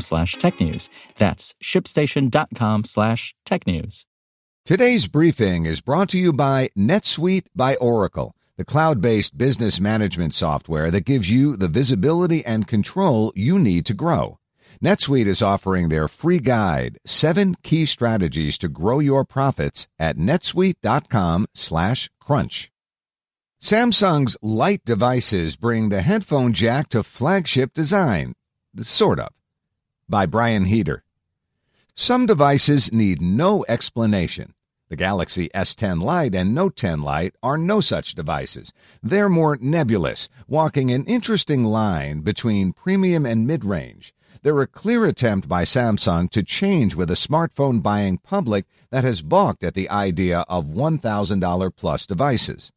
slash technews. That's shipstation.com slash technews. Today's briefing is brought to you by NetSuite by Oracle, the cloud based business management software that gives you the visibility and control you need to grow. NetSuite is offering their free guide, seven key strategies to grow your profits at netsuite.com slash crunch. Samsung's Lite devices bring the headphone jack to flagship design. Sort of. By Brian Heater. Some devices need no explanation. The Galaxy S10 Lite and Note 10 Lite are no such devices. They're more nebulous, walking an interesting line between premium and mid range. They're a clear attempt by Samsung to change with a smartphone buying public that has balked at the idea of $1,000 plus devices.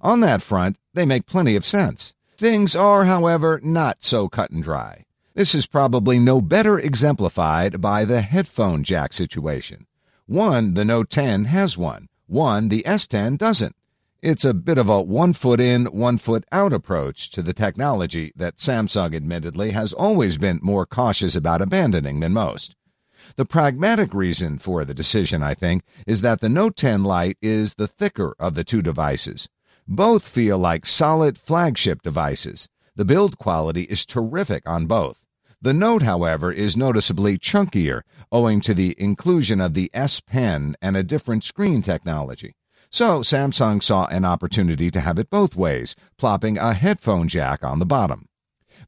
On that front, they make plenty of sense. Things are, however, not so cut and dry. This is probably no better exemplified by the headphone jack situation. One, the Note 10 has one. One, the S10 doesn't. It's a bit of a one foot in, one foot out approach to the technology that Samsung admittedly has always been more cautious about abandoning than most. The pragmatic reason for the decision, I think, is that the Note 10 Lite is the thicker of the two devices. Both feel like solid flagship devices. The build quality is terrific on both. The Note, however, is noticeably chunkier owing to the inclusion of the S Pen and a different screen technology. So Samsung saw an opportunity to have it both ways, plopping a headphone jack on the bottom.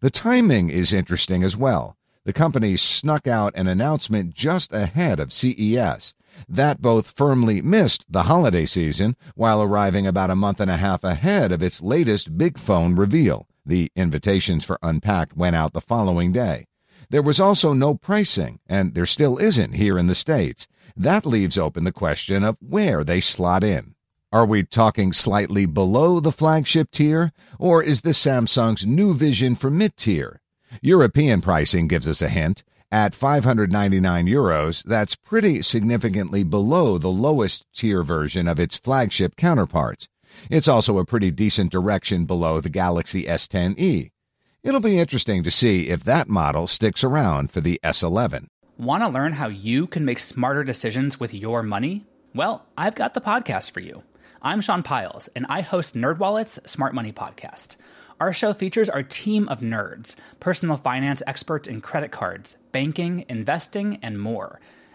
The timing is interesting as well. The company snuck out an announcement just ahead of CES. That both firmly missed the holiday season while arriving about a month and a half ahead of its latest big phone reveal. The invitations for Unpacked went out the following day. There was also no pricing, and there still isn't here in the States. That leaves open the question of where they slot in. Are we talking slightly below the flagship tier, or is this Samsung's new vision for mid tier? European pricing gives us a hint. At 599 euros, that's pretty significantly below the lowest tier version of its flagship counterparts. It's also a pretty decent direction below the Galaxy S10e. It'll be interesting to see if that model sticks around for the S11. Want to learn how you can make smarter decisions with your money? Well, I've got the podcast for you. I'm Sean Pyles, and I host NerdWallet's Smart Money Podcast. Our show features our team of nerds, personal finance experts in credit cards, banking, investing, and more –